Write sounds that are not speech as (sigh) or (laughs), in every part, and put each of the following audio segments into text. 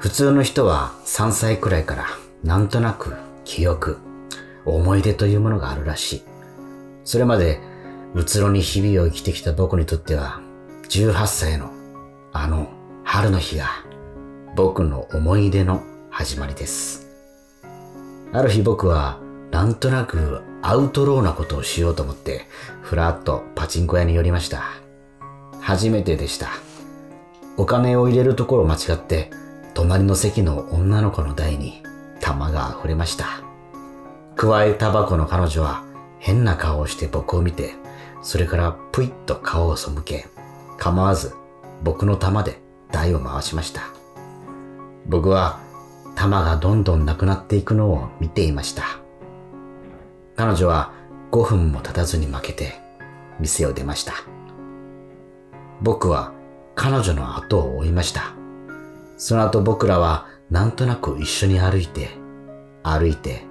普通の人は3歳くらいからなんとなく記憶、思い出というものがあるらしい。それまでうつろに日々を生きてきた僕にとっては18歳のあの春の日が僕の思い出の始まりです。ある日僕はなんとなくアウトローなことをしようと思ってふらっとパチンコ屋に寄りました。初めてでした。お金を入れるところを間違って隣の席の女の子の台に玉が溢れました。加えタバコの彼女は変な顔をして僕を見て、それからぷいっと顔を背け、構わず僕の玉で台を回しました。僕は玉がどんどんなくなっていくのを見ていました。彼女は5分も経たずに負けて店を出ました。僕は彼女の後を追いました。その後僕らはなんとなく一緒に歩いて、歩いて、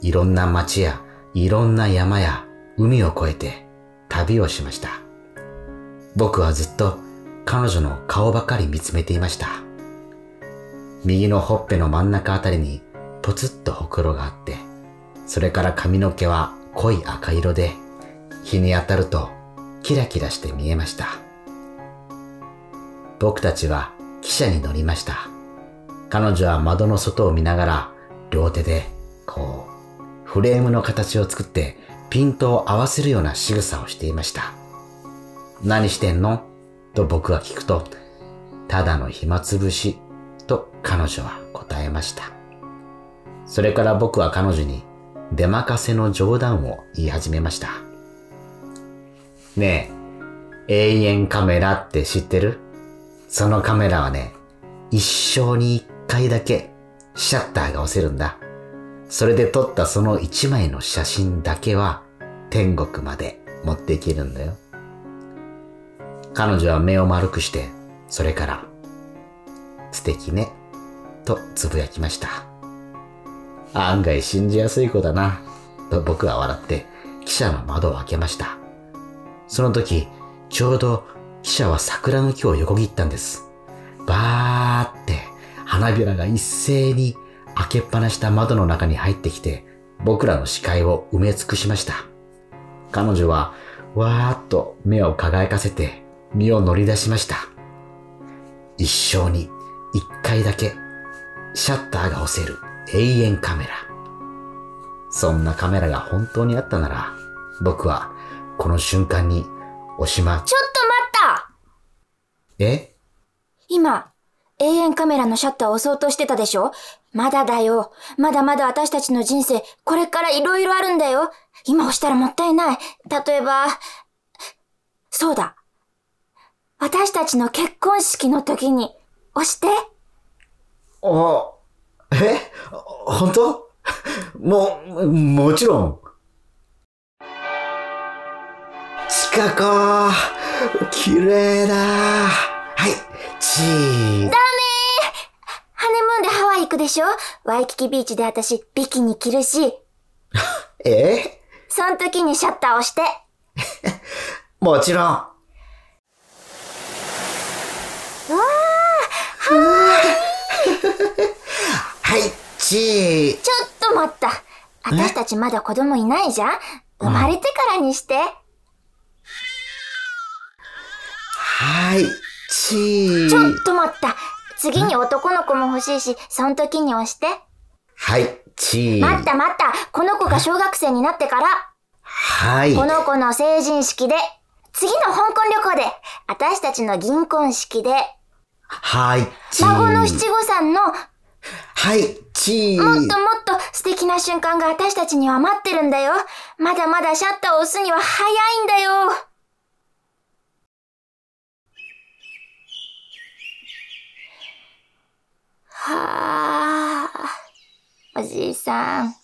いろんな街やいろんな山や海を越えて旅をしました。僕はずっと彼女の顔ばかり見つめていました。右のほっぺの真ん中あたりにポツッとほくろがあって、それから髪の毛は濃い赤色で、日に当たるとキラキラして見えました。僕たちは汽車に乗りました。彼女は窓の外を見ながら両手でこうフレームの形を作ってピントを合わせるような仕草をしていました。何してんの？と僕が聞くと、ただの暇つぶしと彼女は答えました。それから僕は彼女に出任せの冗談を言い始めました。ねえ、永遠カメラって知ってる？そのカメラはね、一生に一回だけシャッターが押せるんだ。それで撮ったその一枚の写真だけは天国まで持っていけるんだよ。彼女は目を丸くして、それから、素敵ね、とつぶやきました。案外信じやすい子だな、と僕は笑って、汽車の窓を開けました。その時、ちょうど汽車は桜の木を横切ったんです。バーって花びらが一斉に開けっぱなした窓の中に入ってきて、僕らの視界を埋め尽くしました。彼女はわーっと目を輝かせて身を乗り出しました。一生に一回だけシャッターが押せる永遠カメラ。そんなカメラが本当にあったなら、僕はこの瞬間におしま、ちょっと待え？今、永遠カメラのシャッターを押そうとしてたでしょ？まだだよ。まだまだ私たちの人生、これからいろいろあるんだよ。今押したらもったいない。例えば、そうだ。私たちの結婚式の時に、押して。あ、え？本当？もう、もちろん。チカ子、綺麗だ。はい、チー。ハネムーンでハワイ行くでしょ？ワイキキビーチで私、ビキニ着るし。(laughs) え？その時にシャッター押して。(laughs) もちろん。うわ (laughs) はい、チー。ちょっと待った。私たちまだ子供いないじゃん生まれてからにして。はい、チー。ちょっと待った。次に男の子も欲しいし、その時に押して。はい、チー。待った待った。この子が小学生になってから、はい。この子の成人式で、次の香港旅行で、私たちの銀婚式で、はい、チー。孫の七五三の、もっはい、チー。ともっと素敵な瞬間が私たちには待ってるんだよ。まだまだシャッターを押すには早いんだよ。はあ、おじいさん。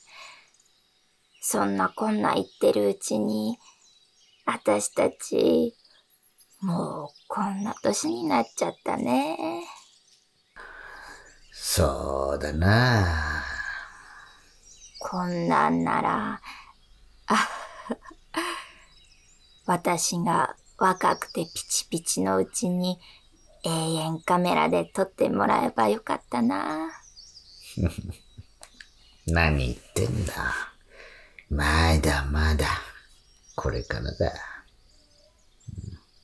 そんなこんな言ってるうちに、私たち、もうこんな年になっちゃったね。そうだなこんなんなら、あ、私が若くてピチピチのうちに永遠カメラで撮ってもらえばよかったな。(laughs) 何言ってんだ。まだまだ、これからだ。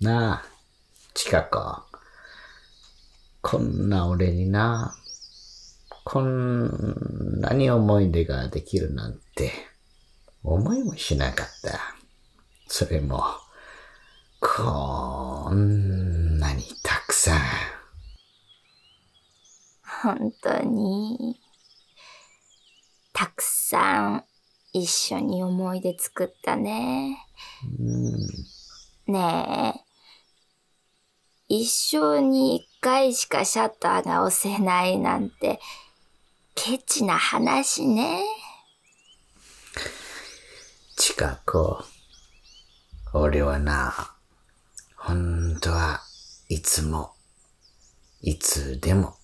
なあ、チカ子。こんな俺にな、こんなに思い出ができるなんて、思いもしなかった。それも、こんなさん。本当に、たくさん一緒に思い出作ったね。ねえ、一生に一回しかシャッターが押せないなんて、ケチな話ね。チカ子、俺はな、本当はいつも、いつでも、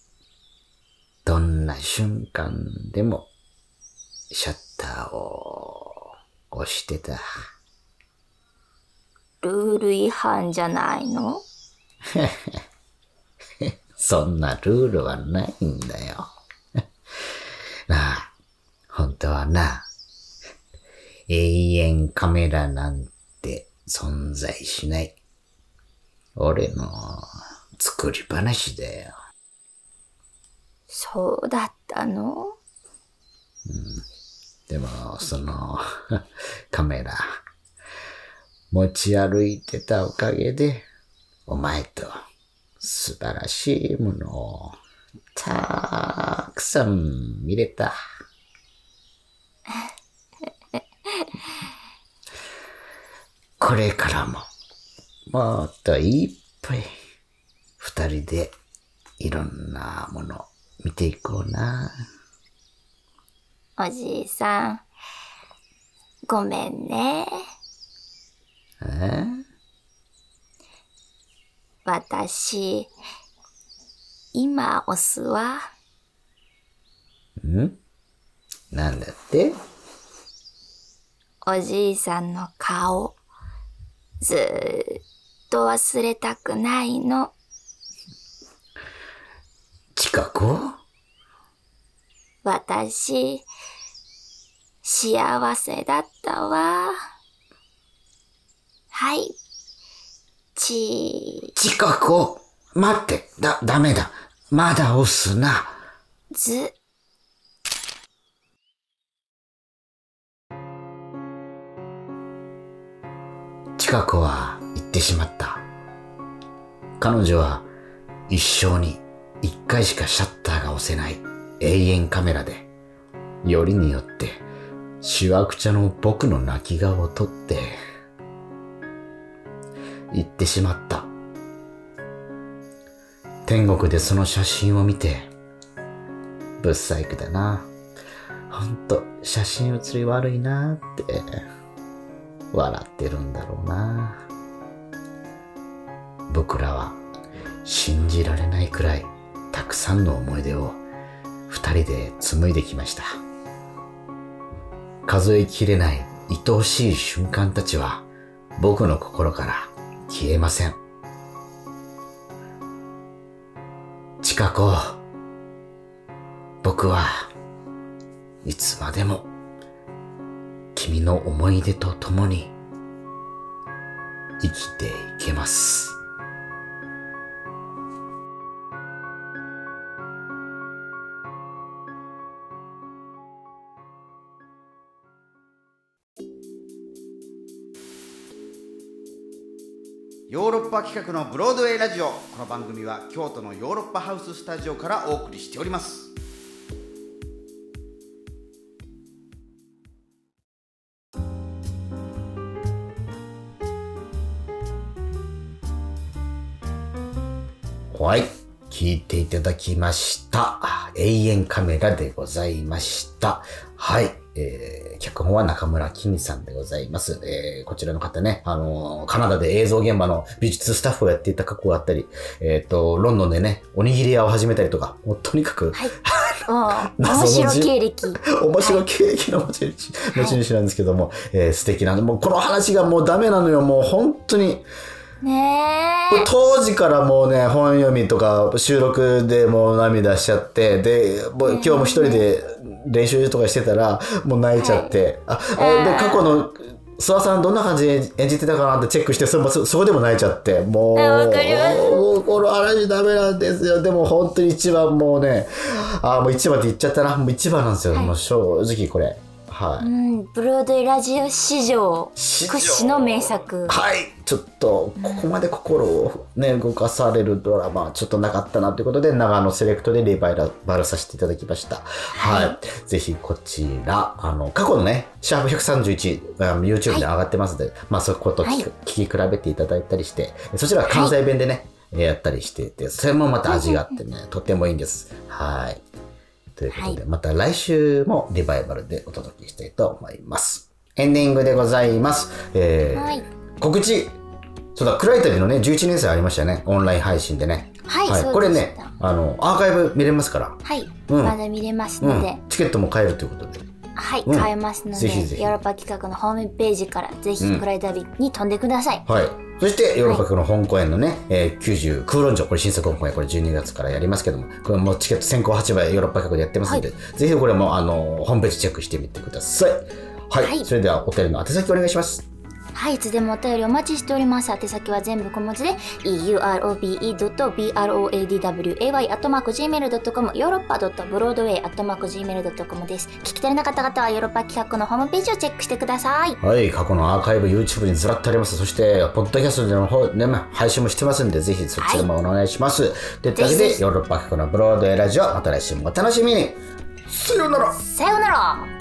どんな瞬間でも、シャッターを押してた。ルール違反じゃないの？(laughs) そんなルールはないんだよ。(laughs) なあ、本当はな、永遠カメラなんて存在しない。俺の作り話だよ。そうだったの？でも、その、(laughs) カメラ、持ち歩いてたおかげで、お前と素晴らしいものをたくさん見れた。(laughs) これからも、もっといっぱい、二人でいろんなもの見ていこうな。おじいさん、ごめんね。え？私、今押すわ。ん？なんだって？おじいさんの顔、ずーっと忘れたくないの。近く私、幸せだったわ。はい。ち近く待ってだ、ダメだ。まだ押すな。ーず。近くは言ってしまった。彼女は一生に一回しかシャッターが押せない永遠カメラで、よりによって、しわくちゃの僕の泣き顔を撮って、言ってしまった。天国でその写真を見て、ぶっ細工だな。ほんと、写真写り悪いなって、笑ってるんだろうな。僕らは信じられないくらいたくさんの思い出を二人で紡いできました。数えきれない愛おしい瞬間たちは僕の心から消えません。チカ子、僕はいつまでも君の思い出と共に生きていけます。ヨーロッパ企画のブロードウェイラジオこの番組は京都のヨーロッパハウススタジオからお送りしておりますはい。聞いていただきました。永遠カメラでございました。はい。えー、脚本は中村きみさんでございます。えー、こちらの方ね、あのーカナダで映像現場の美術スタッフをやっていた過去があったり、えっ、と、ロンドンでね、おにぎり屋を始めたりとか、もうとにかく、はい。(laughs) 面白経歴。(laughs) 面白い経歴の持ち主持ち主なんですけども、えー素敵な、もうこの話がもうダメなのよ、もう本当に。ねえ。当時からもうね、本読みとか収録でもう涙しちゃって、で、今日も一人で練習とかしてたら、もう泣いちゃって、あ、あで、過去の、諏訪さんどんな感じで演じてたかなってチェックして、そそそこでも泣いちゃって、もう、もうこの話ダメなんですよ。でも本当に一番もうね、あ、もう一番って言っちゃったな。もう一番なんですよ。もう正直これ。はい。うん、ブロードウェイラジオ史上屈指の名作。はい、ちょっと、ここまで心をね、動かされるドラマ、ちょっとなかったなということで、長野セレクトでリバイバルさせていただきました。はい。ぜひ、こちら、あの、過去のね、シャープ131、あの YouTube で上がってますので、まあ、そこと聞,、はい聞き比べていただいたりして、そちらは関西弁でね、やったりしていて、それもまた味があってね、とってもいいんです。はい。ということで、また来週もリバイバルでお届けしたいと思います。エンディングでございます。えーはい告知。そうだ、暗い旅のね、11年生ありましたよね。オンライン配信でね。はいそうでしたこれね、あの、アーカイブ見れますから。はい、うんまだ見れますうんので、。チケットも買えるということで。はい、うん買えますので、ぜひぜひヨーロッパ企画のホームページからぜひ暗い旅に飛んでください。はい。そして、ヨーロッパ局の本公演のね、えー90、空論城、これ新作本公演、これ12月からやりますけども、これもうチケット先行発売、ヨーロッパ局でやってますので、ぜひこれも、あの、ホームページチェックしてみてください。はい。はいそれでは、お便りの宛先お願いします。はい、いつでもお便りお待ちしております。宛先は全部小文字で、europe.broadway.gmail.com、ヨーロッパ .broadway.gmail.com です。聞き足りなかった方はヨーロッパ企画のホームページをチェックしてください。はい、過去のアーカイブ YouTube にずらっとあります。そして、ポッドキャストでの方、ね、配信もしてますんで、ぜひそちらもお願いします。というわけで、ヨーロッパ局のブロードウェイラジオ、また来週もお楽しみに。さようならさようなら